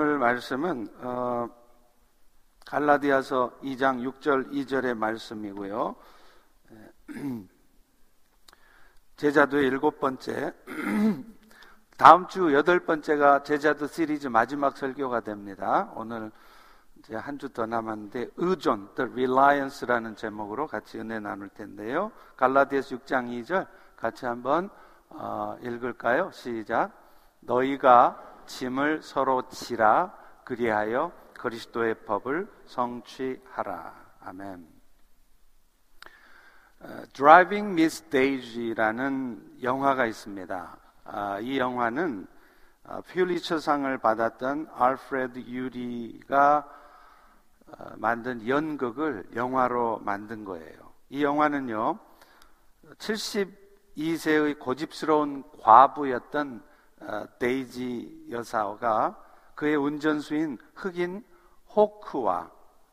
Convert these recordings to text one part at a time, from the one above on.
오늘 말씀은 어, 갈라디아서 2장 6절 2절의 말씀이고요. 제자도의 일곱 번째, 다음 주 여덟 번째가 제자도 시리즈 마지막 설교가 됩니다. 오늘 이제 한 주 더 남았는데 의존, the reliance라는 제목으로 같이 은혜 나눌 텐데요. 갈라디아서 6장 2절 같이 한번 어, 읽을까요? 시작. 너희가 짐을 서로 지라 그리하여 그리스도의 법을 성취하라. 아멘. 어, Driving Miss Daisy라는 영화가 있습니다. 아, 이 영화는 어, 퓰리처상을 받았던 알프레드 유리가 어, 만든 연극을 영화로 만든 거예요. 이 영화는요, 72세의 고집스러운 과부였던 데이지 여사가 그의 운전수인 흑인 호크와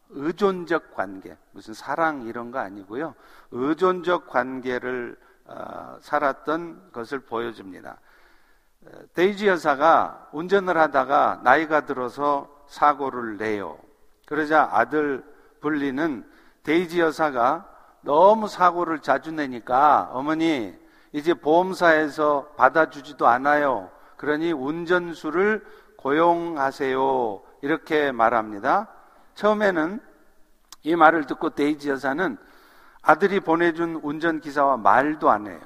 의존적 관계, 무슨 사랑 이런 거 아니고요. 의존적 관계를 어, 살았던 것을 보여줍니다. 어, 데이지 여사가 운전을 하다가 나이가 들어서 사고를 내요. 그러자 아들 분리는 데이지 여사가 너무 사고를 자주 내니까 어머니 이제 보험사에서 받아주지도 않아요. 그러니 운전수를 고용하세요. 이렇게 말합니다. 처음에는 이 말을 듣고 데이지 여사는 아들이 보내준 운전기사와 말도 안 해요.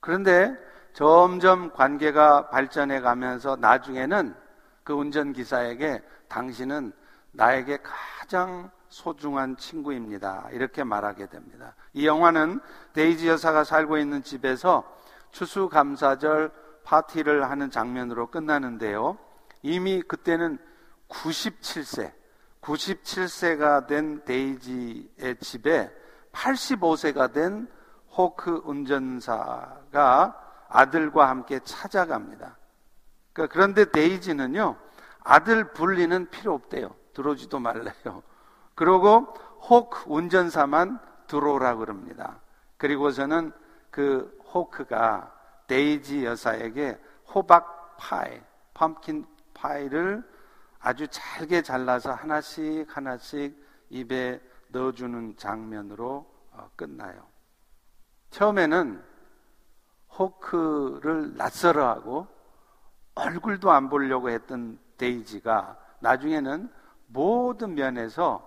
그런데 점점 관계가 발전해 가면서 나중에는 그 운전기사에게 당신은 나에게 가장 소중한 친구입니다. 이렇게 말하게 됩니다. 이 영화는 데이지 여사가 살고 있는 집에서 추수감사절 파티를 하는 장면으로 끝나는데요. 이미 그때는 97세, 97세가 된 데이지의 집에 85세가 된 호크 운전사가 아들과 함께 찾아갑니다. 그러니까 그런데 데이지는요, 아들 분리는 필요 없대요. 들어오지도 말래요. 그러고 호크 운전사만 들어오라 그럽니다. 그리고서는 그 호크가 데이지 여사에게 호박 파이, 펌킨 파이를 아주 잘게 잘라서 하나씩 하나씩 입에 넣어주는 장면으로 어, 끝나요. 처음에는 호크를 낯설어하고 얼굴도 안 보려고 했던 데이지가 나중에는 모든 면에서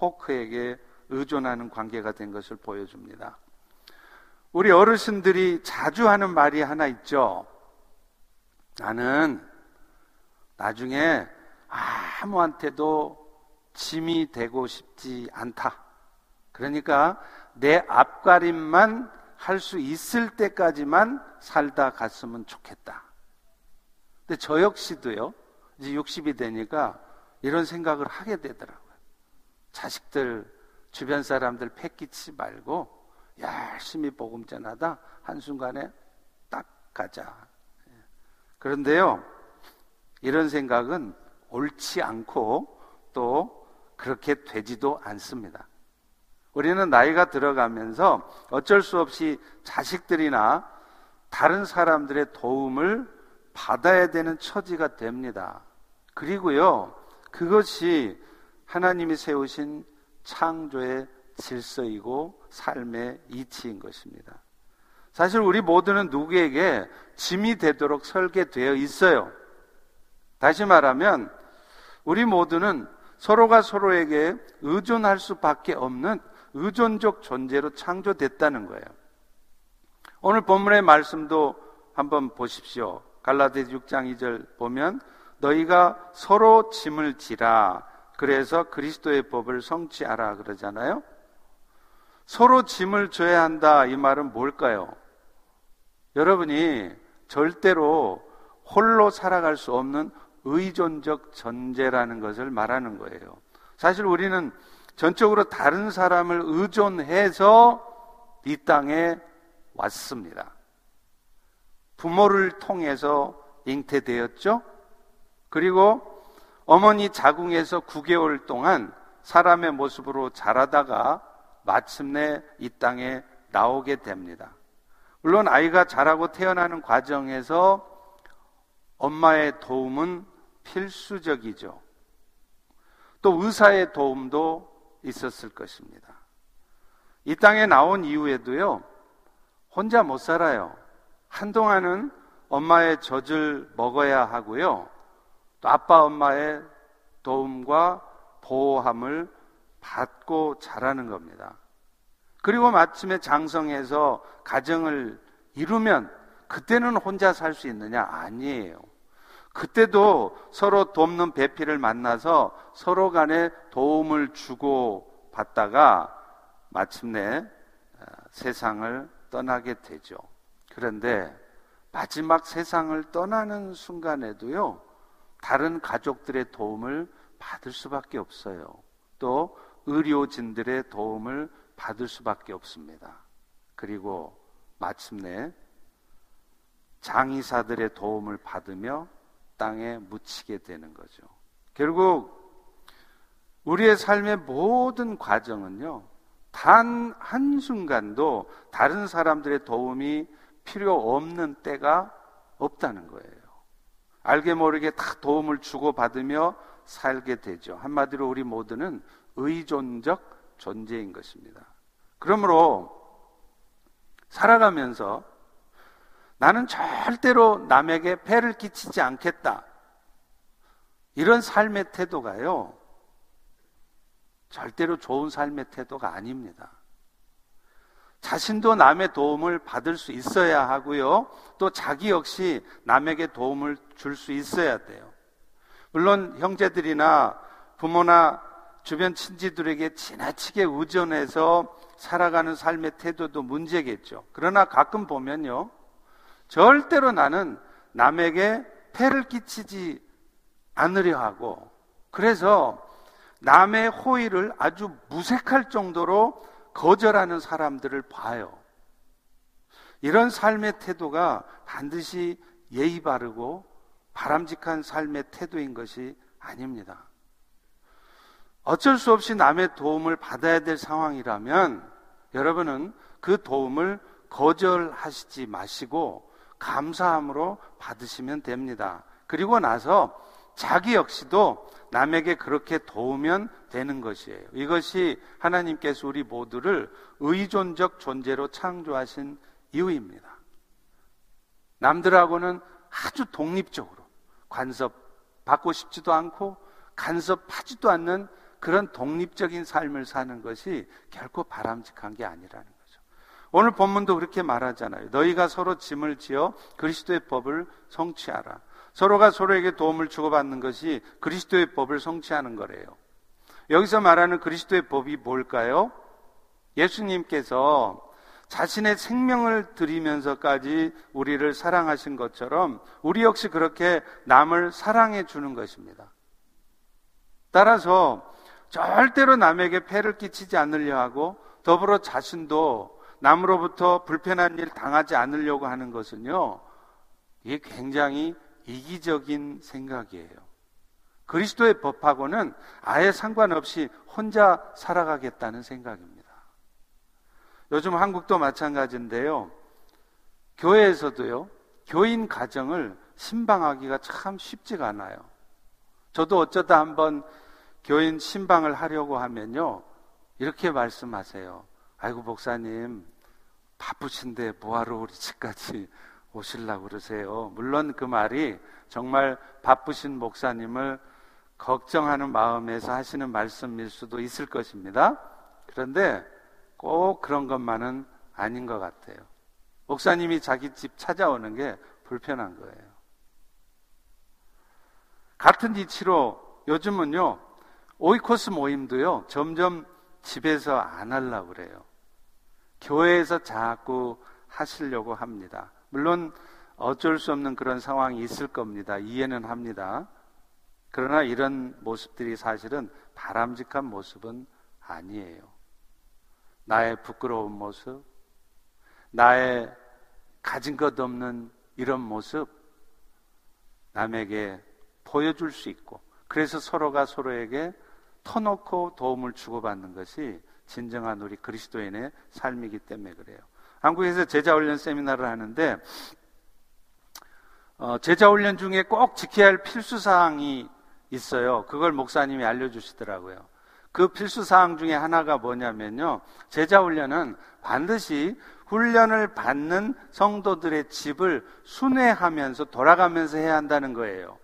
호크에게 의존하는 관계가 된 것을 보여줍니다. 우리 어르신들이 자주 하는 말이 하나 있죠. 나는 나중에 아무한테도 짐이 되고 싶지 않다. 그러니까 내 앞가림만 할 수 있을 때까지만 살다 갔으면 좋겠다. 근데 저 역시도요, 이제 60이 되니까 이런 생각을 하게 되더라고요. 자식들, 주변 사람들 패기치 말고 열심히 복음 전하다 한순간에 딱 가자. 그런데요, 이런 생각은 옳지 않고 또 그렇게 되지도 않습니다. 우리는 나이가 들어가면서 어쩔 수 없이 자식들이나 다른 사람들의 도움을 받아야 되는 처지가 됩니다. 그리고요, 그것이 하나님이 세우신 창조의 질서이고 삶의 이치인 것입니다. 사실 우리 모두는 누구에게 짐이 되도록 설계되어 있어요. 다시 말하면 우리 모두는 서로가 서로에게 의존할 수밖에 없는 의존적 존재로 창조됐다는 거예요. 오늘 본문의 말씀도 한번 보십시오. 갈라디아 6장 2절 보면 너희가 서로 짐을 지라 그래서 그리스도의 법을 성취하라 그러잖아요. 서로 짐을 져야 한다 이 말은 뭘까요? 여러분이 절대로 홀로 살아갈 수 없는 의존적 전제라는 것을 말하는 거예요. 사실 우리는 전적으로 다른 사람을 의존해서 이 땅에 왔습니다. 부모를 통해서 잉태되었죠. 그리고 어머니 자궁에서 9개월 동안 사람의 모습으로 자라다가 마침내 이 땅에 나오게 됩니다. 물론 아이가 자라고 태어나는 과정에서 엄마의 도움은 필수적이죠. 또 의사의 도움도 있었을 것입니다. 이 땅에 나온 이후에도요, 혼자 못 살아요. 한동안은 엄마의 젖을 먹어야 하고요. 또 아빠 엄마의 도움과 보호함을 받고 자라는 겁니다. 그리고 마침에 장성해서 가정을 이루면 그때는 혼자 살 수 있느냐? 아니에요. 그때도 서로 돕는 배필을 만나서 서로 간에 도움을 주고 받다가 마침내 어, 세상을 떠나게 되죠. 그런데 마지막 세상을 떠나는 순간에도요, 다른 가족들의 도움을 받을 수밖에 없어요. 또 의료진들의 도움을 받을 수밖에 없습니다. 그리고 마침내 장의사들의 도움을 받으며 땅에 묻히게 되는 거죠. 결국 우리의 삶의 모든 과정은요, 단 한순간도 다른 사람들의 도움이 필요 없는 때가 없다는 거예요. 알게 모르게 다 도움을 주고받으며 살게 되죠. 한마디로 우리 모두는 의존적 존재인 것입니다. 그러므로 살아가면서 나는 절대로 남에게 폐를 끼치지 않겠다. 이런 삶의 태도가요, 절대로 좋은 삶의 태도가 아닙니다. 자신도 남의 도움을 받을 수 있어야 하고요. 또 자기 역시 남에게 도움을 줄 수 있어야 돼요. 물론 형제들이나 부모나 주변 친지들에게 지나치게 의존해서 살아가는 삶의 태도도 문제겠죠. 그러나 가끔 보면요. 절대로 나는 남에게 폐를 끼치지 않으려 하고 그래서 남의 호의를 아주 무색할 정도로 거절하는 사람들을 봐요. 이런 삶의 태도가 반드시 예의 바르고 바람직한 삶의 태도인 것이 아닙니다. 어쩔 수 없이 남의 도움을 받아야 될 상황이라면 여러분은 그 도움을 거절하시지 마시고 감사함으로 받으시면 됩니다. 그리고 나서 자기 역시도 남에게 그렇게 도우면 되는 것이에요. 이것이 하나님께서 우리 모두를 의존적 존재로 창조하신 이유입니다. 남들하고는 아주 독립적으로 간섭 받고 싶지도 않고 간섭하지도 않는 그런 독립적인 삶을 사는 것이 결코 바람직한 게 아니라는 거죠. 오늘 본문도 그렇게 말하잖아요. 너희가 서로 짐을 지어 그리스도의 법을 성취하라. 서로가 서로에게 도움을 주고받는 것이 그리스도의 법을 성취하는 거래요. 여기서 말하는 그리스도의 법이 뭘까요? 예수님께서 자신의 생명을 드리면서까지 우리를 사랑하신 것처럼 우리 역시 그렇게 남을 사랑해 주는 것입니다. 따라서 절대로 남에게 폐를 끼치지 않으려 하고 더불어 자신도 남으로부터 불편한 일 당하지 않으려고 하는 것은요, 이게 굉장히 이기적인 생각이에요. 그리스도의 법하고는 아예 상관없이 혼자 살아가겠다는 생각입니다. 요즘 한국도 마찬가지인데요. 교회에서도요, 교인 가정을 신방하기가 참 쉽지가 않아요. 저도 어쩌다 한번 교인 신방을 하려고 하면요, 이렇게 말씀하세요. 아이고, 목사님, 바쁘신데 뭐하러 우리 집까지 오실라고 그러세요. 물론 그 말이 정말 바쁘신 목사님을 걱정하는 마음에서 하시는 말씀일 수도 있을 것입니다. 그런데 꼭 그런 것만은 아닌 것 같아요. 목사님이 자기 집 찾아오는 게 불편한 거예요. 같은 이치로 요즘은요, 오이코스 모임도요, 점점 집에서 안 하려고 그래요. 교회에서 자꾸 하시려고 합니다. 물론 어쩔 수 없는 그런 상황이 있을 겁니다. 이해는 합니다. 그러나 이런 모습들이 사실은 바람직한 모습은 아니에요. 나의 부끄러운 모습, 나의 가진 것 없는 이런 모습, 남에게 보여줄 수 있고, 그래서 서로가 서로에게 터놓고 도움을 주고받는 것이 진정한 우리 그리스도인의 삶이기 때문에 그래요. 한국에서 제자훈련 세미나를 하는데 어, 제자 훈련 중에 꼭 지켜야 할 필수 사항이 있어요. 그걸 목사님이 알려주시더라고요. 그 필수 사항 중에 하나가 뭐냐면요. 제자 훈련은 반드시 훈련을 받는 성도들의 집을 순회하면서 돌아가면서 해야 한다는 거예요.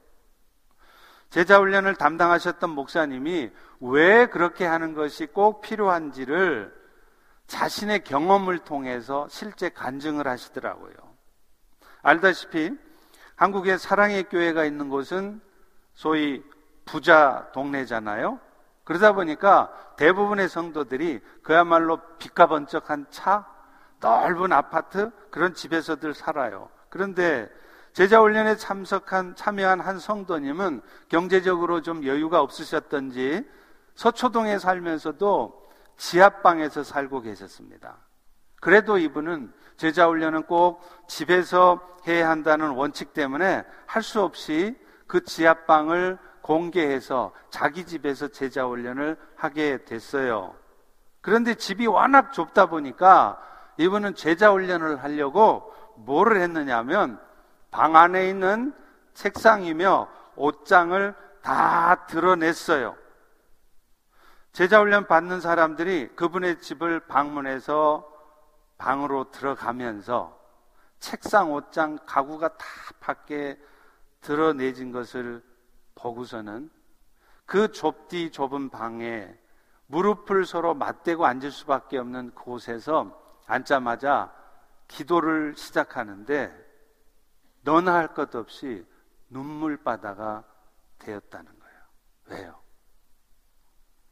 제자 훈련을 담당하셨던 목사님이 왜 그렇게 하는 것이 꼭 필요한지를 자신의 경험을 통해서 실제 간증을 하시더라고요. 알다시피 한국에 사랑의 교회가 있는 곳은 소위 부자 동네잖아요. 그러다 보니까 대부분의 성도들이 그야말로 빛과 번쩍한 차, 넓은 아파트 그런 집에서들 살아요. 그런데 제자 훈련에 참석한 참여한 한 성도님은 경제적으로 좀 여유가 없으셨던지 서초동에 살면서도 지하방에서 살고 계셨습니다. 그래도 이분은 제자 훈련은 꼭 집에서 해야 한다는 원칙 때문에 할 수 없이 그 지하방을 공개해서 자기 집에서 제자 훈련을 하게 됐어요. 그런데 집이 워낙 좁다 보니까 이분은 제자 훈련을 하려고 뭐를 했느냐면 방 안에 있는 책상이며 옷장을 다 드러냈어요. 제자 훈련 받는 사람들이 그분의 집을 방문해서 방으로 들어가면서 책상, 옷장, 가구가 다 밖에 드러내진 것을 보고서는 그 좁디 좁은 방에 무릎을 서로 맞대고 앉을 수밖에 없는 곳에서 앉자마자 기도를 시작하는데 너나 할 것 없이 눈물바다가 되었다는 거예요. 왜요?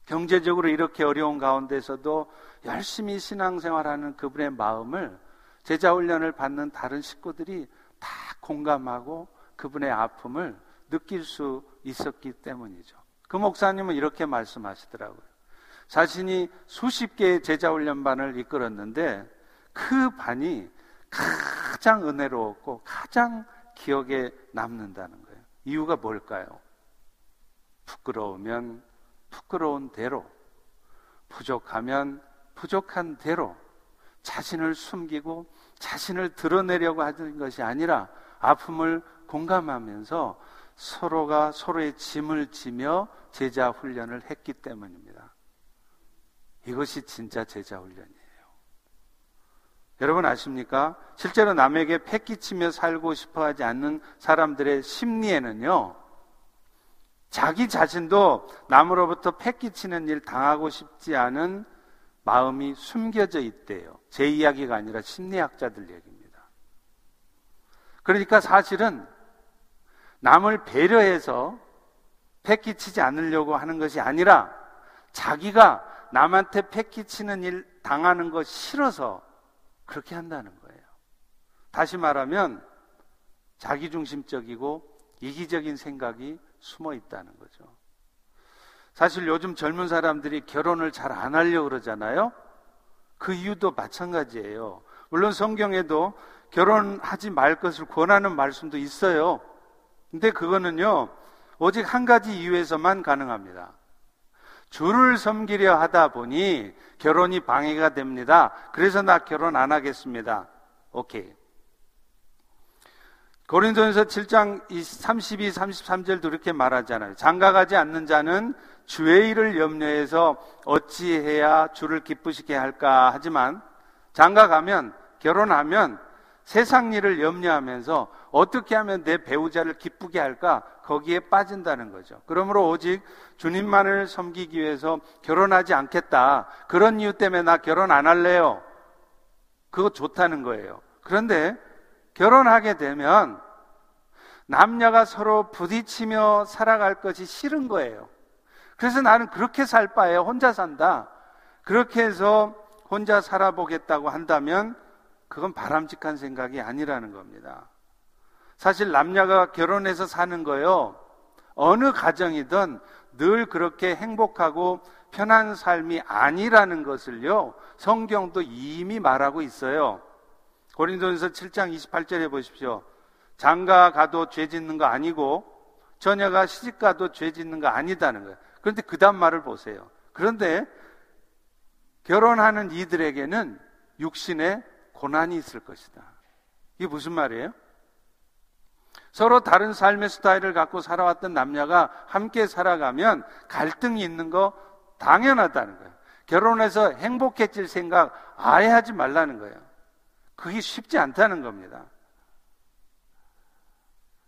경제적으로 이렇게 어려운 가운데서도 열심히 신앙생활하는 그분의 마음을 제자 훈련을 받는 다른 식구들이 다 공감하고 그분의 아픔을 느낄 수 있었기 때문이죠. 그 목사님은 이렇게 말씀하시더라고요. 자신이 수십 개의 제자훈련반을 이끌었는데 그 반이 가장 은혜로웠고 가장 기억에 남는다는 거예요. 이유가 뭘까요? 부끄러우면 부끄러운 대로, 부족하면 부족한 대로 자신을 숨기고 자신을 드러내려고 하는 것이 아니라 아픔을 공감하면서 서로가 서로의 짐을 지며 제자 훈련을 했기 때문입니다. 이것이 진짜 제자 훈련이에요. 여러분 아십니까? 실제로 남에게 패기치며 살고 싶어 하지 않는 사람들의 심리에는요, 자기 자신도 남으로부터 패기치는 일 당하고 싶지 않은 마음이 숨겨져 있대요. 제 이야기가 아니라 심리학자들 얘기입니다. 그러니까 사실은 남을 배려해서 패기치지 않으려고 하는 것이 아니라 자기가 남한테 패기치는 일 당하는 거 싫어서 그렇게 한다는 거예요. 다시 말하면 자기중심적이고 이기적인 생각이 숨어 있다는 거죠. 사실 요즘 젊은 사람들이 결혼을 잘 안 하려고 그러잖아요. 그 이유도 마찬가지예요. 물론 성경에도 결혼하지 말 것을 권하는 말씀도 있어요. 근데 그거는요, 오직 한 가지 이유에서만 가능합니다. 주를 섬기려 하다 보니 결혼이 방해가 됩니다. 그래서 나 결혼 안 하겠습니다. 오케이. 고린도전서 7장 32, 33절도 이렇게 말하잖아요. 장가가지 않는 자는 주의 일을 염려해서 어찌해야 주를 기쁘시게 할까 하지만 장가가면 결혼하면 세상 일을 염려하면서 어떻게 하면 내 배우자를 기쁘게 할까? 거기에 빠진다는 거죠. 그러므로 오직 주님만을 섬기기 위해서 결혼하지 않겠다. 그런 이유 때문에 나 결혼 안 할래요. 그거 좋다는 거예요. 그런데 결혼하게 되면 남녀가 서로 부딪히며 살아갈 것이 싫은 거예요. 그래서 나는 그렇게 살 바에 혼자 산다. 그렇게 해서 혼자 살아보겠다고 한다면 그건 바람직한 생각이 아니라는 겁니다. 사실 남녀가 결혼해서 사는 거요. 어느 가정이든 늘 그렇게 행복하고 편한 삶이 아니라는 것을요. 성경도 이미 말하고 있어요. 고린도전서 7장 28절에 보십시오. 장가 가도 죄 짓는 거 아니고 처녀가 시집 가도 죄 짓는 거 아니다는 거예요. 그런데 그 다음 말을 보세요. 그런데 결혼하는 이들에게는 육신의 고난이 있을 것이다. 이게 무슨 말이에요? 서로 다른 삶의 스타일을 갖고 살아왔던 남녀가 함께 살아가면 갈등이 있는 거 당연하다는 거예요. 결혼해서 행복해질 생각 아예 하지 말라는 거예요. 그게 쉽지 않다는 겁니다.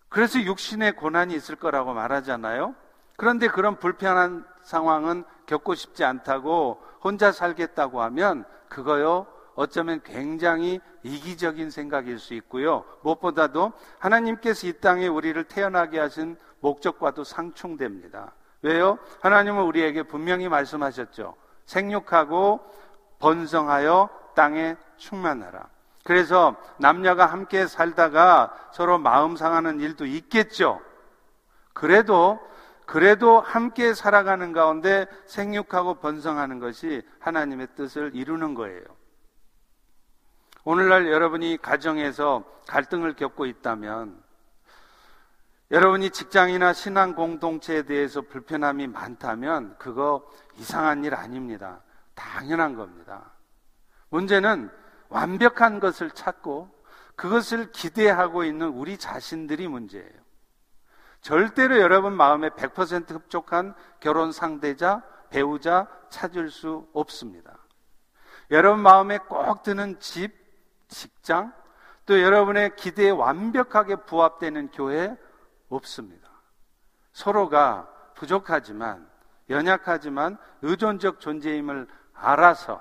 그래서 육신의 고난이 있을 거라고 말하잖아요. 그런데 그런 불편한 상황은 겪고 싶지 않다고 혼자 살겠다고 하면 그거요, 어쩌면 굉장히 이기적인 생각일 수 있고요. 무엇보다도 하나님께서 이 땅에 우리를 태어나게 하신 목적과도 상충됩니다. 왜요? 하나님은 우리에게 분명히 말씀하셨죠. 생육하고 번성하여 땅에 충만하라. 그래서 남녀가 함께 살다가 서로 마음 상하는 일도 있겠죠. 그래도 그래도 함께 살아가는 가운데 생육하고 번성하는 것이 하나님의 뜻을 이루는 거예요. 오늘날 여러분이 가정에서 갈등을 겪고 있다면 여러분이 직장이나 신앙 공동체에 대해서 불편함이 많다면 그거 이상한 일 아닙니다. 당연한 겁니다. 문제는 완벽한 것을 찾고 그것을 기대하고 있는 우리 자신들이 문제예요. 절대로 여러분 마음에 100% 흡족한 결혼 상대자, 배우자 찾을 수 없습니다. 여러분 마음에 꼭 드는 집, 직장, 또 여러분의 기대에 완벽하게 부합되는 교회 없습니다. 서로가 부족하지만, 연약하지만 의존적 존재임을 알아서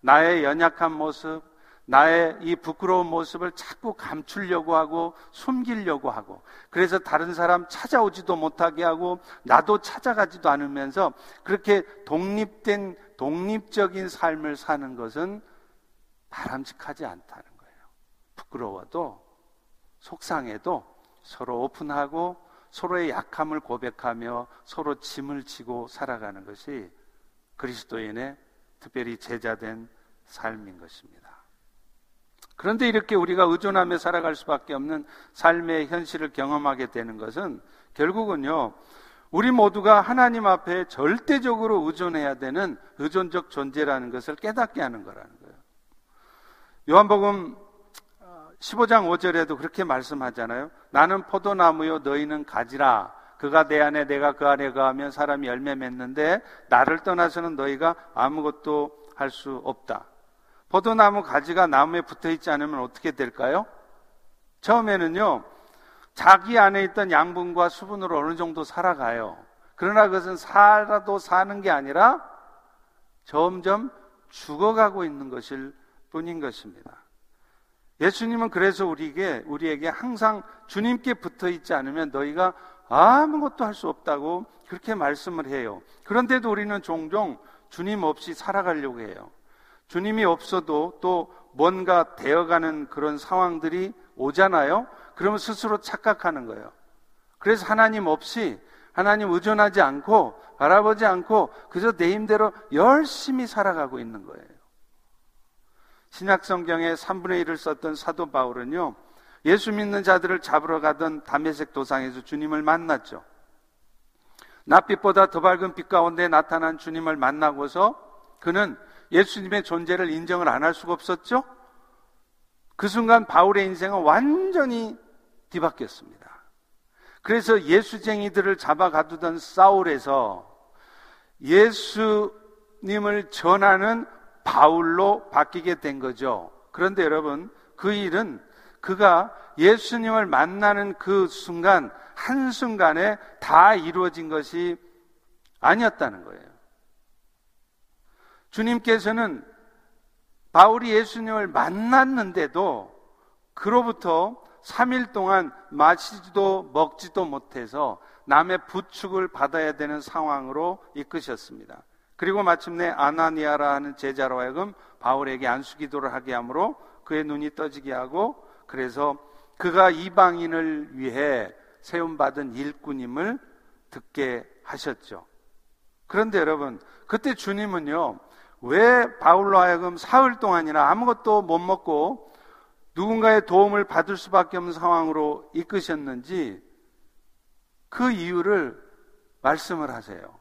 나의 연약한 모습, 나의 이 부끄러운 모습을 자꾸 감추려고 하고 숨기려고 하고 그래서 다른 사람 찾아오지도 못하게 하고 나도 찾아가지도 않으면서 그렇게 독립된 독립적인 삶을 사는 것은 바람직하지 않다는 거예요. 부끄러워도 속상해도 서로 오픈하고 서로의 약함을 고백하며 서로 짐을 지고 살아가는 것이 그리스도인의 특별히 제자된 삶인 것입니다. 그런데 이렇게 우리가 의존하며 살아갈 수밖에 없는 삶의 현실을 경험하게 되는 것은 결국은요, 우리 모두가 하나님 앞에 절대적으로 의존해야 되는 의존적 존재라는 것을 깨닫게 하는 거라는 거예요. 요한복음 15장 5절에도 그렇게 말씀하잖아요. 나는 포도나무요, 너희는 가지라. 그가 내 안에 내가 그 안에 거하면 사람이 열매 맺는데 나를 떠나서는 너희가 아무것도 할 수 없다. 포도나무 가지가 나무에 붙어 있지 않으면 어떻게 될까요? 처음에는요, 자기 안에 있던 양분과 수분으로 어느 정도 살아가요. 그러나 그것은 살아도 사는 게 아니라 점점 죽어가고 있는 것일 뿐인 것입니다. 예수님은 그래서 우리에게, 우리에게 항상 주님께 붙어 있지 않으면 너희가 아무것도 할 수 없다고 그렇게 말씀을 해요. 그런데도 우리는 종종 주님 없이 살아가려고 해요. 주님이 없어도 또 뭔가 되어가는 그런 상황들이 오잖아요. 그러면 스스로 착각하는 거예요. 그래서 하나님 없이 하나님 의존하지 않고 바라보지 않고 그저 내 힘대로 열심히 살아가고 있는 거예요. 신약 성경의 3분의 1을 썼던 사도 바울은요. 예수 믿는 자들을 잡으러 가던 담에색 도상에서 주님을 만났죠. 낯빛보다 더 밝은 빛 가운데 나타난 주님을 만나고서 그는 예수님의 존재를 인정을 안 할 수가 없었죠? 그 순간 바울의 인생은 완전히 뒤바뀌었습니다. 그래서 예수쟁이들을 잡아 가두던 사울에서 예수님을 전하는 바울로 바뀌게 된 거죠. 그런데 여러분, 그 일은 그가 예수님을 만나는 그 순간, 한순간에 다 이루어진 것이 아니었다는 거예요. 주님께서는 바울이 예수님을 만났는데도 그로부터 3일 동안 마시지도 먹지도 못해서 남의 부축을 받아야 되는 상황으로 이끄셨습니다. 그리고 마침내 아나니아라 하는 제자로 하여금 바울에게 안수 기도를 하게 하므로 그의 눈이 떠지게 하고 그래서 그가 이방인을 위해 세움 받은 일꾼임을 듣게 하셨죠. 그런데 여러분, 그때 주님은요, 왜 바울로 하여금 사흘 동안이나 아무것도 못 먹고 누군가의 도움을 받을 수밖에 없는 상황으로 이끄셨는지 그 이유를 말씀을 하세요.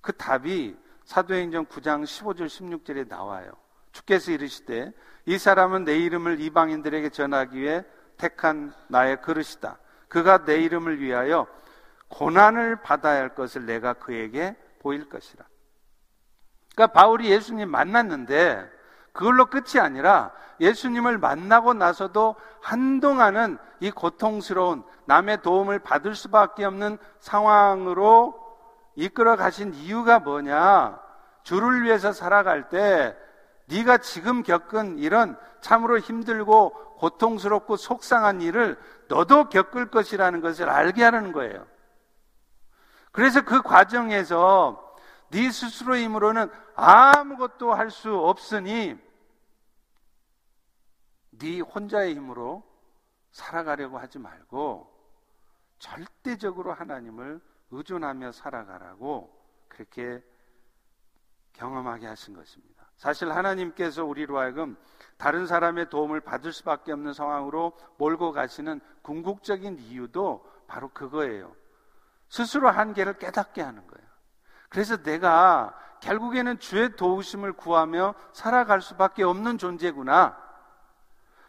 그 답이 사도행전 9장 15절 16절에 나와요. 주께서 이르시되 이 사람은 내 이름을 이방인들에게 전하기 위해 택한 나의 그릇이다. 그가 내 이름을 위하여 고난을 받아야 할 것을 내가 그에게 보일 것이라. 그러니까 바울이 예수님 만났는데 그걸로 끝이 아니라 예수님을 만나고 나서도 한동안은 이 고통스러운 남의 도움을 받을 수밖에 없는 상황으로 이끌어 가신 이유가 뭐냐? 주를 위해서 살아갈 때 네가 지금 겪은 이런 참으로 힘들고 고통스럽고 속상한 일을 너도 겪을 것이라는 것을 알게 하는 거예요. 그래서 그 과정에서 네 스스로의 힘으로는 아무것도 할 수 없으니 네 혼자의 힘으로 살아가려고 하지 말고 절대적으로 하나님을 의존하며 살아가라고 그렇게 경험하게 하신 것입니다. 사실 하나님께서 우리로 하여금 다른 사람의 도움을 받을 수밖에 없는 상황으로 몰고 가시는 궁극적인 이유도 바로 그거예요. 스스로 한계를 깨닫게 하는 거예요. 그래서 내가 결국에는 주의 도우심을 구하며 살아갈 수밖에 없는 존재구나.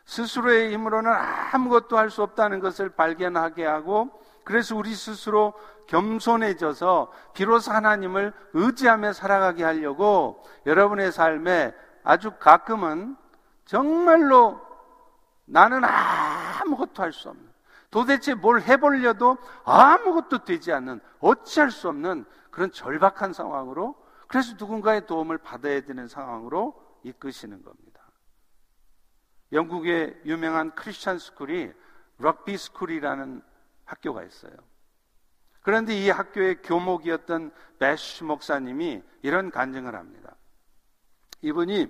스스로의 힘으로는 아무것도 할 수 없다는 것을 발견하게 하고 그래서 우리 스스로 겸손해져서 비로소 하나님을 의지하며 살아가게 하려고 여러분의 삶에 아주 가끔은 정말로 나는 아무것도 할 수 없는 도대체 뭘 해보려도 아무것도 되지 않는 어찌할 수 없는 그런 절박한 상황으로 그래서 누군가의 도움을 받아야 되는 상황으로 이끄시는 겁니다. 영국의 유명한 Christian school이 Rugby School이라는 학교가 있어요. 그런데 이 학교의 교목이었던 배쉬 목사님이 이런 간증을 합니다. 이분이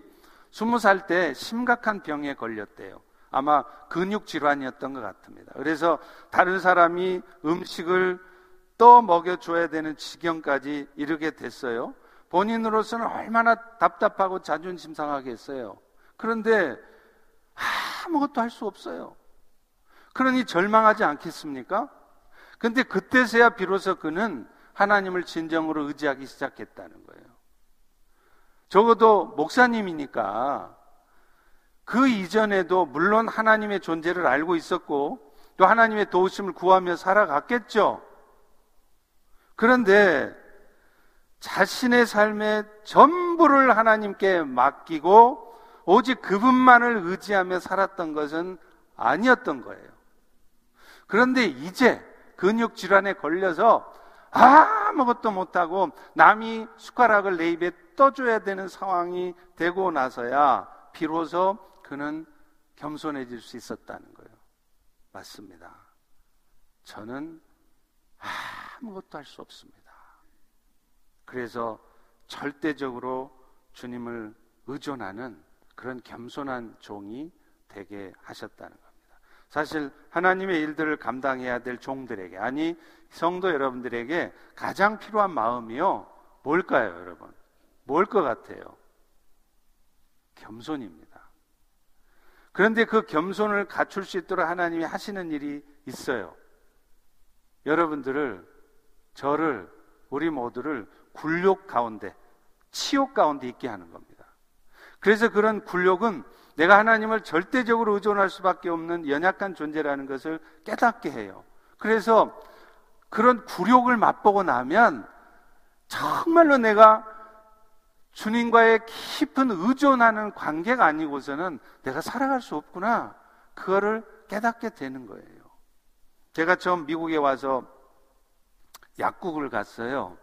스무 살때 심각한 병에 걸렸대요. 아마 근육 질환이었던 것 같습니다. 그래서 다른 사람이 음식을 또 먹여줘야 되는 지경까지 이르게 됐어요. 본인으로서는 얼마나 답답하고 자존심 상하겠어요. 그런데 아무것도 할 수 없어요. 그러니 절망하지 않겠습니까? 근데 그때서야 비로소 그는 하나님을 진정으로 의지하기 시작했다는 거예요. 적어도 목사님이니까 그 이전에도 물론 하나님의 존재를 알고 있었고 또 하나님의 도우심을 구하며 살아갔겠죠. 그런데 자신의 삶의 전부를 하나님께 맡기고 오직 그분만을 의지하며 살았던 것은 아니었던 거예요. 그런데 이제 근육 질환에 걸려서 아무것도 못하고 남이 숟가락을 내 입에 떠줘야 되는 상황이 되고 나서야 비로소 그는 겸손해질 수 있었다는 거예요. 맞습니다. 저는 아무것도 할 수 없습니다. 그래서 절대적으로 주님을 의존하는 그런 겸손한 종이 되게 하셨다는 겁니다. 사실 하나님의 일들을 감당해야 될 종들에게 아니 성도 여러분들에게 가장 필요한 마음이요 뭘까요, 여러분? 뭘 것 같아요? 겸손입니다. 그런데 그 겸손을 갖출 수 있도록 하나님이 하시는 일이 있어요. 여러분들을, 저를, 우리 모두를 굴욕 가운데, 치욕 가운데 있게 하는 겁니다. 그래서 그런 굴욕은 내가 하나님을 절대적으로 의존할 수밖에 없는 연약한 존재라는 것을 깨닫게 해요. 그래서 그런 굴욕을 맛보고 나면 정말로 내가 주님과의 깊은 의존하는 관계가 아니고서는 내가 살아갈 수 없구나. 그거를 깨닫게 되는 거예요. 제가 처음 미국에 와서 약국을 갔어요.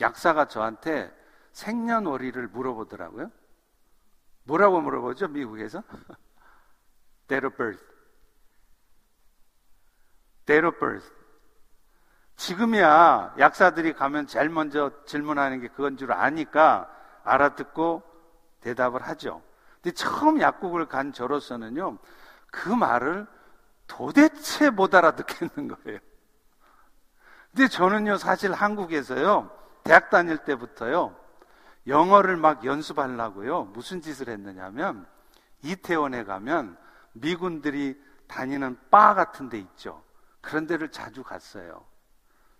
약사가 저한테 생년월일을 물어보더라고요. 뭐라고 물어보죠, 미국에서? Date of birth. Date of birth. 지금이야 약사들이 가면 제일 먼저 질문하는 게 그건 줄 아니까 알아듣고 대답을 하죠. 근데 처음 약국을 간 저로서는요, 그 말을 도대체 못 알아듣겠는 거예요. 근데 저는요, 사실 한국에서요, 대학 다닐 때부터요, 영어를 막 연습하려고요, 무슨 짓을 했느냐면, 이태원에 가면 미군들이 다니는 바 같은 데 있죠. 그런 데를 자주 갔어요.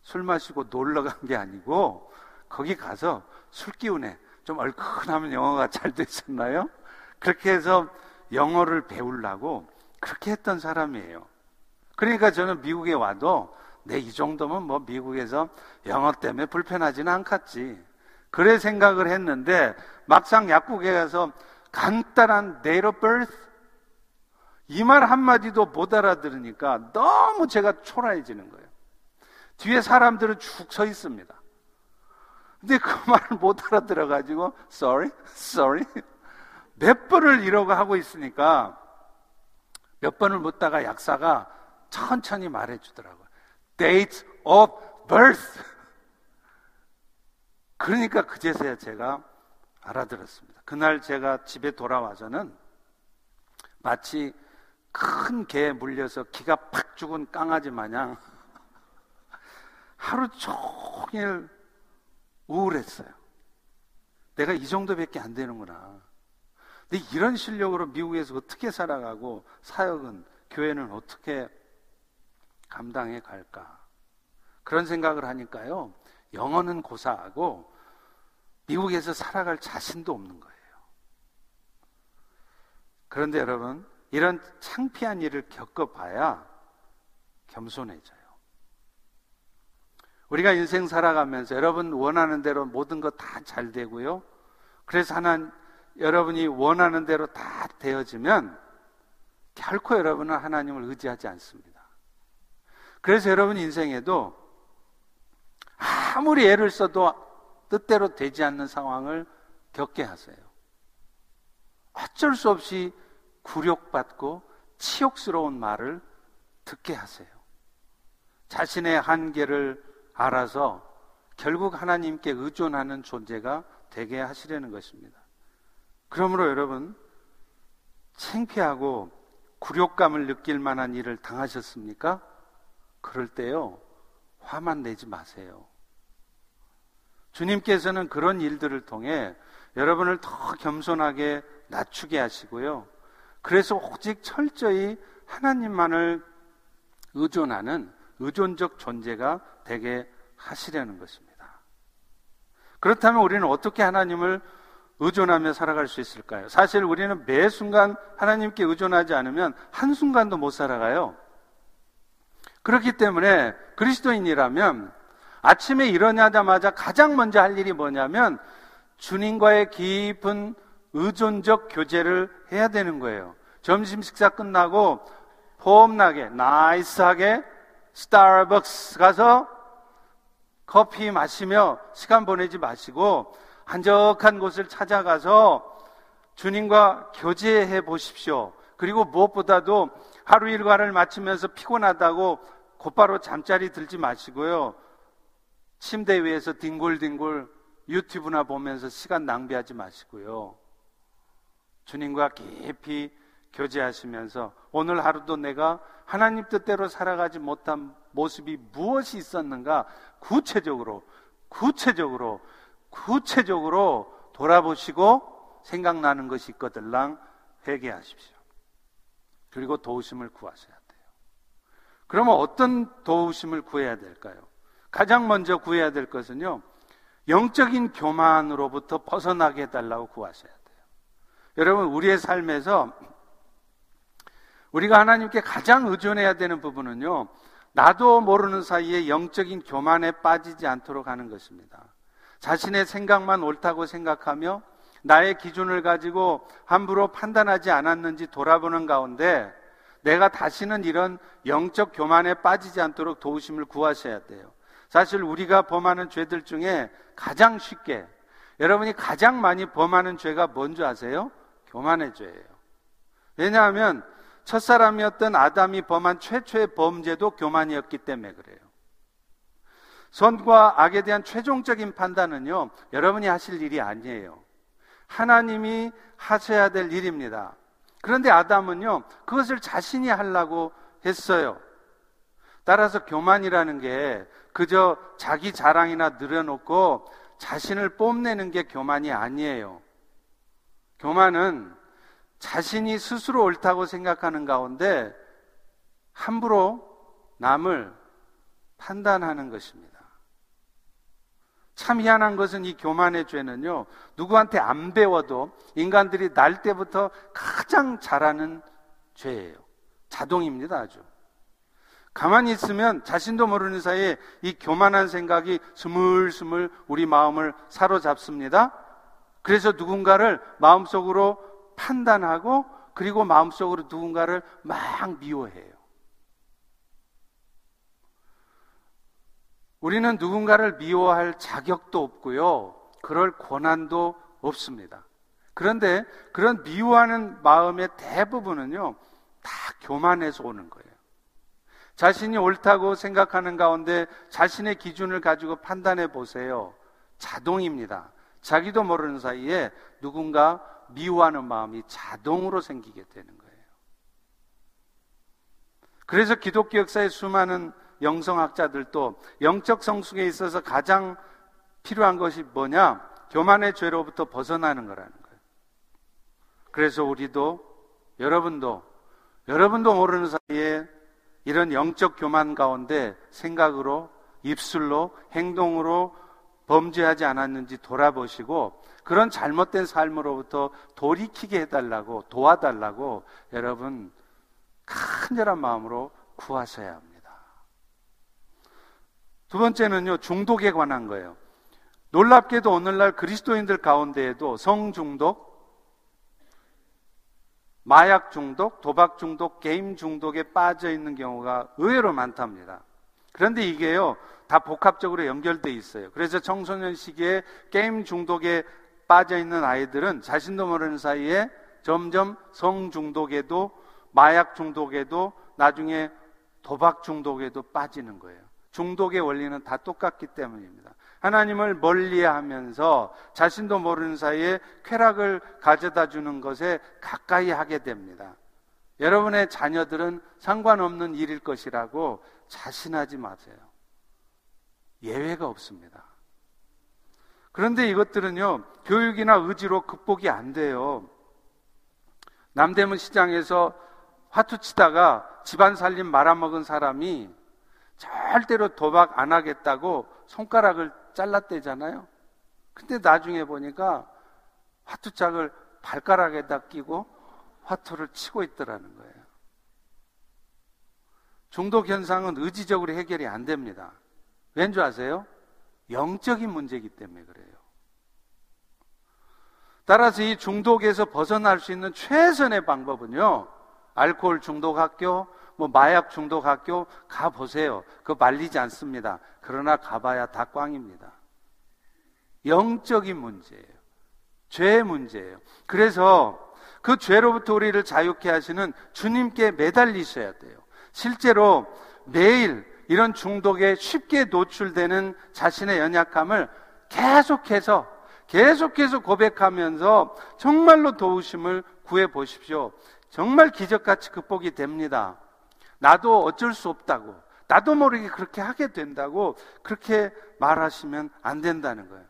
술 마시고 놀러 간 게 아니고 거기 가서 술 기운에 좀 얼큰하면 영어가 잘 됐었나요? 그렇게 해서 영어를 배우려고 그렇게 했던 사람이에요. 그러니까 저는 미국에 와도 내 이 정도면 뭐 미국에서 영어 때문에 불편하지는 않겠지. 그래 생각을 했는데 막상 약국에 가서 간단한 date of birth 이 말 한마디도 못 알아들으니까 너무 제가 초라해지는 거예요. 뒤에 사람들은 쭉 서 있습니다. 근데 그 말을 못 알아들어가지고, sorry, sorry. 몇 번을 이러고 하고 있으니까 몇 번을 묻다가 약사가 천천히 말해주더라고요. date of birth. 그러니까 그제서야 제가 알아들었습니다. 그날 제가 집에 돌아와서는 마치 큰 개에 물려서 기가 팍 죽은 강아지 마냥 하루 종일 우울했어요. 내가 이 정도밖에 안 되는구나. 근데 이런 실력으로 미국에서 어떻게 살아가고 사역은 교회는 어떻게 감당해 갈까? 그런 생각을 하니까요. 영어는 고사하고 미국에서 살아갈 자신도 없는 거예요. 그런데 여러분, 이런 창피한 일을 겪어봐야 겸손해져요. 우리가 인생 살아가면서 여러분 원하는 대로 모든 것 다 잘 되고요. 그래서 하나 여러분이 원하는 대로 다 되어지면 결코 여러분은 하나님을 의지하지 않습니다. 그래서 여러분 인생에도 아무리 애를 써도 뜻대로 되지 않는 상황을 겪게 하세요. 어쩔 수 없이 굴욕받고 치욕스러운 말을 듣게 하세요. 자신의 한계를 알아서 결국 하나님께 의존하는 존재가 되게 하시려는 것입니다. 그러므로 여러분, 창피하고 굴욕감을 느낄 만한 일을 당하셨습니까? 그럴 때요, 화만 내지 마세요. 주님께서는 그런 일들을 통해 여러분을 더 겸손하게 낮추게 하시고요. 그래서 오직 철저히 하나님만을 의존하는 의존적 존재가 되게 하시려는 것입니다. 그렇다면 우리는 어떻게 하나님을 의존하며 살아갈 수 있을까요? 사실 우리는 매 순간 하나님께 의존하지 않으면 한순간도 못 살아가요. 그렇기 때문에 그리스도인이라면 아침에 일어나자마자 가장 먼저 할 일이 뭐냐면 주님과의 깊은 의존적 교제를 해야 되는 거예요. 점심 식사 끝나고 폼나게, 나이스하게 스타벅스 가서 커피 마시며 시간 보내지 마시고 한적한 곳을 찾아가서 주님과 교제해 보십시오. 그리고 무엇보다도 하루 일과를 마치면서 피곤하다고 곧바로 잠자리 들지 마시고요. 침대 위에서 뒹굴뒹굴 유튜브나 보면서 시간 낭비하지 마시고요. 주님과 깊이 교제하시면서 오늘 하루도 내가 하나님 뜻대로 살아가지 못한 모습이 무엇이 있었는가 구체적으로, 구체적으로, 구체적으로 돌아보시고 생각나는 것이 있거들랑 회개하십시오. 그리고 도우심을 구하셔야 돼요. 그러면 어떤 도우심을 구해야 될까요? 가장 먼저 구해야 될 것은요, 영적인 교만으로부터 벗어나게 해달라고 구하셔야 돼요. 여러분, 우리의 삶에서 우리가 하나님께 가장 의존해야 되는 부분은요, 나도 모르는 사이에 영적인 교만에 빠지지 않도록 하는 것입니다. 자신의 생각만 옳다고 생각하며 나의 기준을 가지고 함부로 판단하지 않았는지 돌아보는 가운데 내가 다시는 이런 영적 교만에 빠지지 않도록 도우심을 구하셔야 돼요. 사실 우리가 범하는 죄들 중에 가장 쉽게 여러분이 가장 많이 범하는 죄가 뭔지 아세요? 교만의 죄예요. 왜냐하면 첫사람이었던 아담이 범한 최초의 범죄도 교만이었기 때문에 그래요. 선과 악에 대한 최종적인 판단은요, 여러분이 하실 일이 아니에요. 하나님이 하셔야 될 일입니다. 그런데 아담은요, 그것을 자신이 하려고 했어요. 따라서 교만이라는 게 그저 자기 자랑이나 늘어놓고 자신을 뽐내는 게 교만이 아니에요. 교만은 자신이 스스로 옳다고 생각하는 가운데 함부로 남을 판단하는 것입니다. 참 희한한 것은 이 교만의 죄는요, 누구한테 안 배워도 인간들이 날 때부터 가장 잘하는 죄예요. 자동입니다, 아주. 가만히 있으면 자신도 모르는 사이에 이 교만한 생각이 스물스물 우리 마음을 사로잡습니다. 그래서 누군가를 마음속으로 판단하고 그리고 마음속으로 누군가를 막 미워해요. 우리는 누군가를 미워할 자격도 없고요. 그럴 권한도 없습니다. 그런데 그런 미워하는 마음의 대부분은요, 다 교만해서 오는 거예요. 자신이 옳다고 생각하는 가운데 자신의 기준을 가지고 판단해 보세요. 자동입니다. 자기도 모르는 사이에 누군가 미워하는 마음이 자동으로 생기게 되는 거예요. 그래서 기독교 역사의 수많은 영성학자들도 영적 성숙에 있어서 가장 필요한 것이 뭐냐? 교만의 죄로부터 벗어나는 거라는 거예요. 그래서 우리도 여러분도 여러분도 모르는 사이에 이런 영적 교만 가운데 생각으로 입술로 행동으로 범죄하지 않았는지 돌아보시고 그런 잘못된 삶으로부터 돌이키게 해달라고 도와달라고 여러분 간절한 마음으로 구하셔야 합니다. 두 번째는요, 중독에 관한 거예요. 놀랍게도 오늘날 그리스도인들 가운데에도 성중독, 마약 중독, 도박 중독, 게임 중독에 빠져 있는 경우가 의외로 많답니다. 그런데 이게요, 다 복합적으로 연결돼 있어요. 그래서 청소년 시기에 게임 중독에 빠져 있는 아이들은 자신도 모르는 사이에 점점 성 중독에도 마약 중독에도 나중에 도박 중독에도 빠지는 거예요. 중독의 원리는 다 똑같기 때문입니다. 하나님을 멀리 하면서 자신도 모르는 사이에 쾌락을 가져다 주는 것에 가까이 하게 됩니다. 여러분의 자녀들은 상관없는 일일 것이라고 자신하지 마세요. 예외가 없습니다. 그런데 이것들은요, 교육이나 의지로 극복이 안 돼요. 남대문 시장에서 화투 치다가 집안 살림 말아먹은 사람이 절대로 도박 안 하겠다고 손가락을 잘랐대잖아요. 근데 나중에 보니까 화투짝을 발가락에다 끼고 화투를 치고 있더라는 거예요. 중독 현상은 의지적으로 해결이 안 됩니다. 왠 줄 아세요? 영적인 문제이기 때문에 그래요. 따라서 이 중독에서 벗어날 수 있는 최선의 방법은요, 알코올 중독 학교, 뭐 마약 중독 학교 가 보세요. 그거 말리지 않습니다. 그러나 가봐야 다 꽝입니다. 영적인 문제예요. 죄의 문제예요. 그래서 그 죄로부터 우리를 자유케 하시는 주님께 매달리셔야 돼요. 실제로 매일 이런 중독에 쉽게 노출되는 자신의 연약함을 계속해서 계속해서 고백하면서 정말로 도우심을 구해 보십시오. 정말 기적같이 극복이 됩니다. 나도 어쩔 수 없다고, 나도 모르게 그렇게 하게 된다고 그렇게 말하시면 안 된다는 거예요.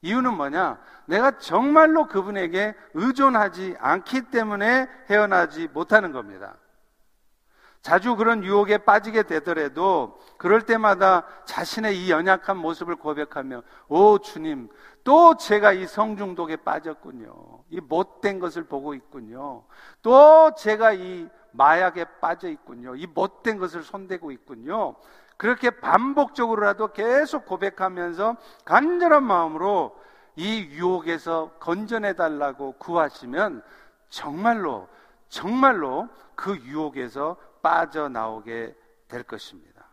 이유는 뭐냐? 내가 정말로 그분에게 의존하지 않기 때문에 헤어나지 못하는 겁니다. 자주 그런 유혹에 빠지게 되더라도 그럴 때마다 자신의 이 연약한 모습을 고백하며 오 주님 또 제가 이 성중독에 빠졌군요. 이 못된 것을 보고 있군요. 또 제가 이 마약에 빠져 있군요. 이 못된 것을 손대고 있군요. 그렇게 반복적으로라도 계속 고백하면서 간절한 마음으로 이 유혹에서 건져내 달라고 구하시면 정말로 정말로 그 유혹에서 빠져나오게 될 것입니다.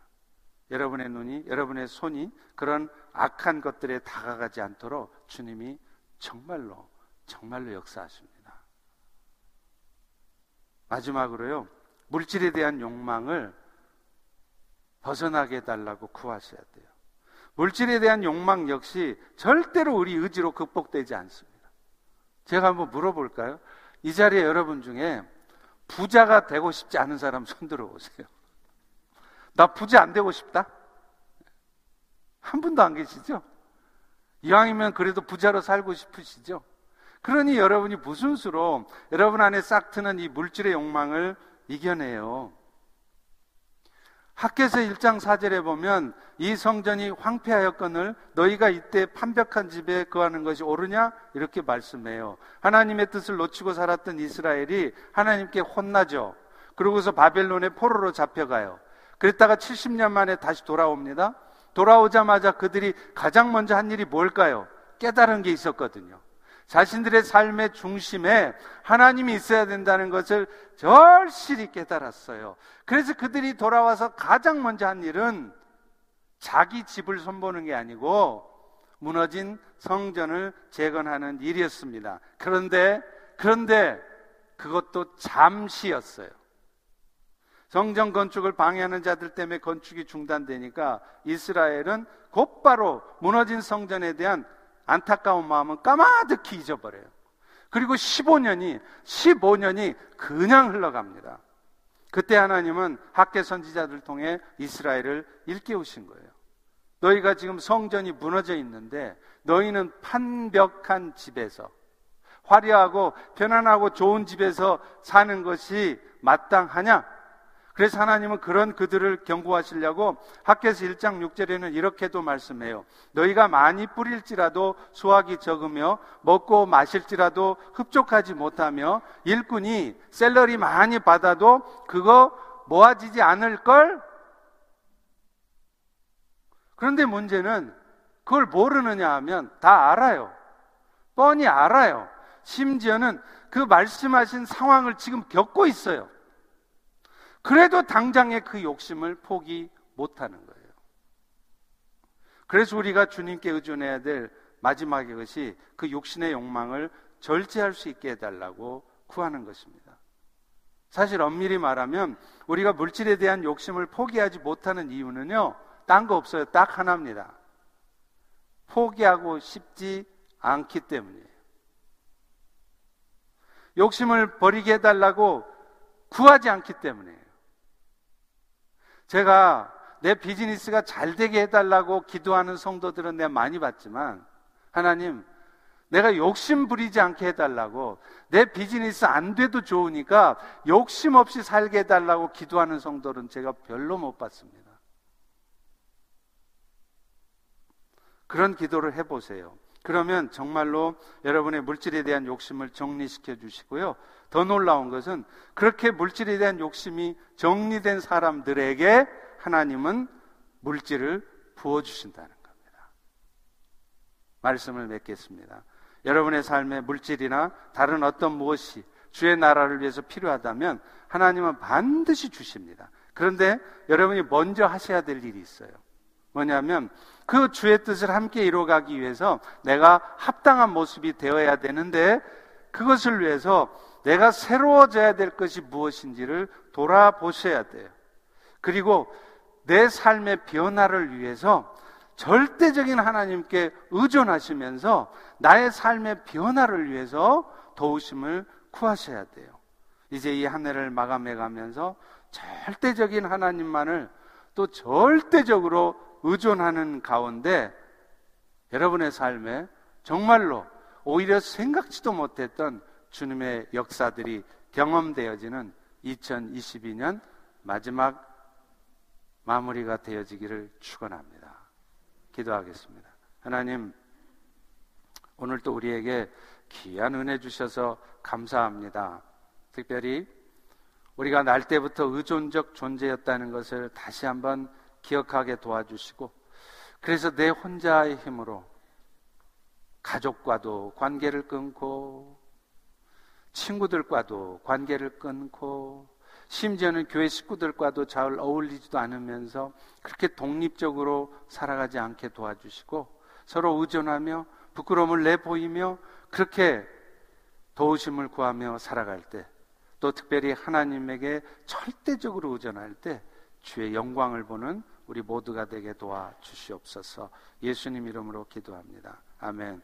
여러분의 눈이 여러분의 손이 그런 악한 것들에 다가가지 않도록 주님이 정말로 정말로 역사하십니다. 마지막으로요, 물질에 대한 욕망을 벗어나게 해달라고 구하셔야 돼요. 물질에 대한 욕망 역시 절대로 우리 의지로 극복되지 않습니다. 제가 한번 물어볼까요? 이 자리에 여러분 중에 부자가 되고 싶지 않은 사람 손 들어보세요. 나 부자 안 되고 싶다? 한 분도 안 계시죠? 이왕이면 그래도 부자로 살고 싶으시죠? 그러니 여러분이 무슨 수로 여러분 안에 싹 트는 이 물질의 욕망을 이겨내요. 학계서 1장 4절에 보면 이 성전이 황폐하였거늘 너희가 이때 판벽한 집에 거하는 것이 옳으냐? 이렇게 말씀해요. 하나님의 뜻을 놓치고 살았던 이스라엘이 하나님께 혼나죠. 그러고서 바벨론의 포로로 잡혀가요. 그랬다가 70년 만에 다시 돌아옵니다. 돌아오자마자 그들이 가장 먼저 한 일이 뭘까요? 깨달은 게 있었거든요. 자신들의 삶의 중심에 하나님이 있어야 된다는 것을 절실히 깨달았어요. 그래서 그들이 돌아와서 가장 먼저 한 일은 자기 집을 손보는 게 아니고 무너진 성전을 재건하는 일이었습니다. 그런데, 그런데 그것도 잠시였어요. 성전 건축을 방해하는 자들 때문에 건축이 중단되니까 이스라엘은 곧바로 무너진 성전에 대한 안타까운 마음은 까마득히 잊어버려요. 그리고 15년이, 15년이 그냥 흘러갑니다. 그때 하나님은 학계 선지자들 통해 이스라엘을 일깨우신 거예요. 너희가 지금 성전이 무너져 있는데 너희는 판벽한 집에서 화려하고 편안하고 좋은 집에서 사는 것이 마땅하냐? 그래서 하나님은 그런 그들을 경고하시려고 학계에서 1장 6절에는 이렇게도 말씀해요. 너희가 많이 뿌릴지라도 수확이 적으며 먹고 마실지라도 흡족하지 못하며 일꾼이 셀러리 많이 받아도 그거 모아지지 않을 걸? 그런데 문제는 그걸 모르느냐 하면 다 알아요. 뻔히 알아요. 심지어는 그 말씀하신 상황을 지금 겪고 있어요. 그래도 당장의 그 욕심을 포기 못하는 거예요. 그래서 우리가 주님께 의존해야 될 마지막의 것이 그 육신의 욕망을 절제할 수 있게 해달라고 구하는 것입니다. 사실 엄밀히 말하면 우리가 물질에 대한 욕심을 포기하지 못하는 이유는요, 딴 거 없어요. 딱 하나입니다. 포기하고 싶지 않기 때문이에요. 욕심을 버리게 해달라고 구하지 않기 때문이에요. 제가 내 비즈니스가 잘 되게 해달라고 기도하는 성도들은 내가 많이 봤지만, 하나님, 내가 욕심 부리지 않게 해달라고, 내 비즈니스 안 돼도 좋으니까 욕심 없이 살게 해달라고 기도하는 성도는 제가 별로 못 봤습니다. 그런 기도를 해보세요. 그러면 정말로 여러분의 물질에 대한 욕심을 정리시켜 주시고요. 더 놀라운 것은 그렇게 물질에 대한 욕심이 정리된 사람들에게 하나님은 물질을 부어주신다는 겁니다. 말씀을 맺겠습니다. 여러분의 삶에 물질이나 다른 어떤 무엇이 주의 나라를 위해서 필요하다면 하나님은 반드시 주십니다. 그런데 여러분이 먼저 하셔야 될 일이 있어요. 뭐냐면 그 주의 뜻을 함께 이루어가기 위해서 내가 합당한 모습이 되어야 되는데 그것을 위해서 내가 새로워져야 될 것이 무엇인지를 돌아보셔야 돼요. 그리고 내 삶의 변화를 위해서 절대적인 하나님께 의존하시면서 나의 삶의 변화를 위해서 도우심을 구하셔야 돼요. 이제 이 한 해를 마감해 가면서 절대적인 하나님만을 또 절대적으로 의존하는 가운데 여러분의 삶에 정말로 오히려 생각지도 못했던 주님의 역사들이 경험되어지는 2022년 마지막 마무리가 되어지기를 축원합니다. 기도하겠습니다. 하나님 오늘 또 우리에게 귀한 은혜 주셔서 감사합니다. 특별히 우리가 날 때부터 의존적 존재였다는 것을 다시 한번 기억하게 도와주시고 그래서 내 혼자의 힘으로 가족과도 관계를 끊고 친구들과도 관계를 끊고 심지어는 교회 식구들과도 잘 어울리지도 않으면서 그렇게 독립적으로 살아가지 않게 도와주시고 서로 의존하며 부끄러움을 내보이며 그렇게 도우심을 구하며 살아갈 때 또 특별히 하나님에게 절대적으로 의존할 때 주의 영광을 보는 우리 모두가 되게 도와 주시옵소서. 예수님 이름으로 기도합니다. 아멘.